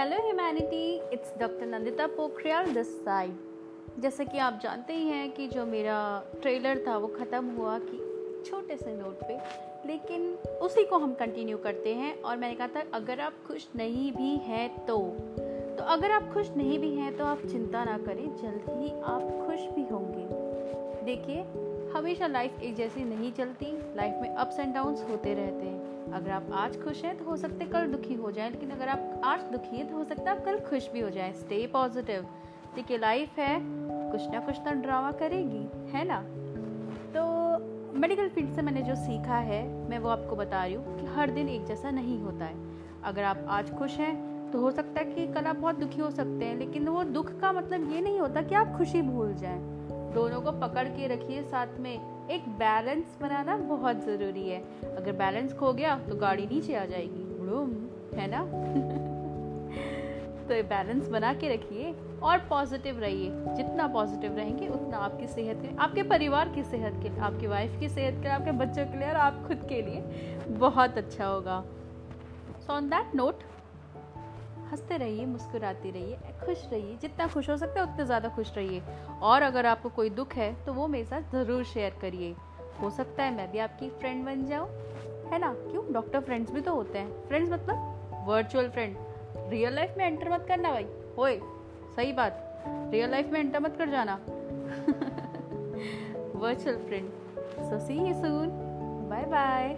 Hello humanity it's doctor Nandita Pokhriyal this side जैसे कि आप जानते ही हैं कि जो मेरा ट्रेलर था, वो ख़त्म हुआ कि छोटे से नोट पे, लेकिन उसी को हम कंटिन्यू करते हैं और मैंने कहा था, अगर आप खुश नहीं भी हैं तो। तो अगर आप खुश नहीं भी हैं तो आप चिंता ना करें, जल्द ही आप खुश भी होंगे। देखिए हमेशा लाइफ एक जैसी नहीं चलती। लाइफ में अप्स एंड डाउन्स होते रहते हैं। अगर आप आज खुश हैं तो हो सकते कल दुखी हो जाए, लेकिन अगर आप आज दुखी हैं तो हो सकता है आप कल खुश भी हो जाए। स्टे पॉजिटिव देखिए लाइफ है, कुछ ना कुछ तो ड्रामा करेगी, है ना? तो मेडिकल फ़ील्ड से मैंने जो सीखा है, मैं वो आपको बता रही हूँ कि हर दिन एक जैसा नहीं होता है। अगर आप आज खुश हैं तो हो सकता है कि कल आप बहुत दुखी हो सकते हैं, लेकिन वो दुख का मतलब ये नहीं होता कि आप खुशी भूल जाएँ। दोनों को पकड़ के रखिए साथ में। एक बैलेंस बनाना बहुत ज़रूरी है। अगर बैलेंस खो गया तो गाड़ी नीचे आ जाएगी। है ना? तो बैलेंस बना के रखिए और पॉजिटिव रहिए। जितना पॉजिटिव रहेंगे, उतना आपकी सेहत के आपके परिवार की सेहत के लिए, आपकी वाइफ की सेहत के लिए, आपके बच्चों के लिए और आप खुद के लिए बहुत अच्छा होगा। सो ऑन दैट नोट हँसते रहिए, मुस्कुराते रहिए, खुश रहिए, जितना खुश हो सकते हैं उतना ज़्यादा खुश रहिए। और अगर आपको कोई दुख है तो वो मेरे साथ ज़रूर शेयर करिए। हो सकता है मैं भी आपकी फ्रेंड बन जाऊँ। है ना? क्यों? डॉक्टर फ्रेंड्स भी तो होते हैं। फ्रेंड्स मतलब वर्चुअल फ्रेंड रियल लाइफ में एंटर मत करना भाई। होए, सही बात। रियल लाइफ में एंटर मत कर जाना। Virtual friend so see you soon bye bye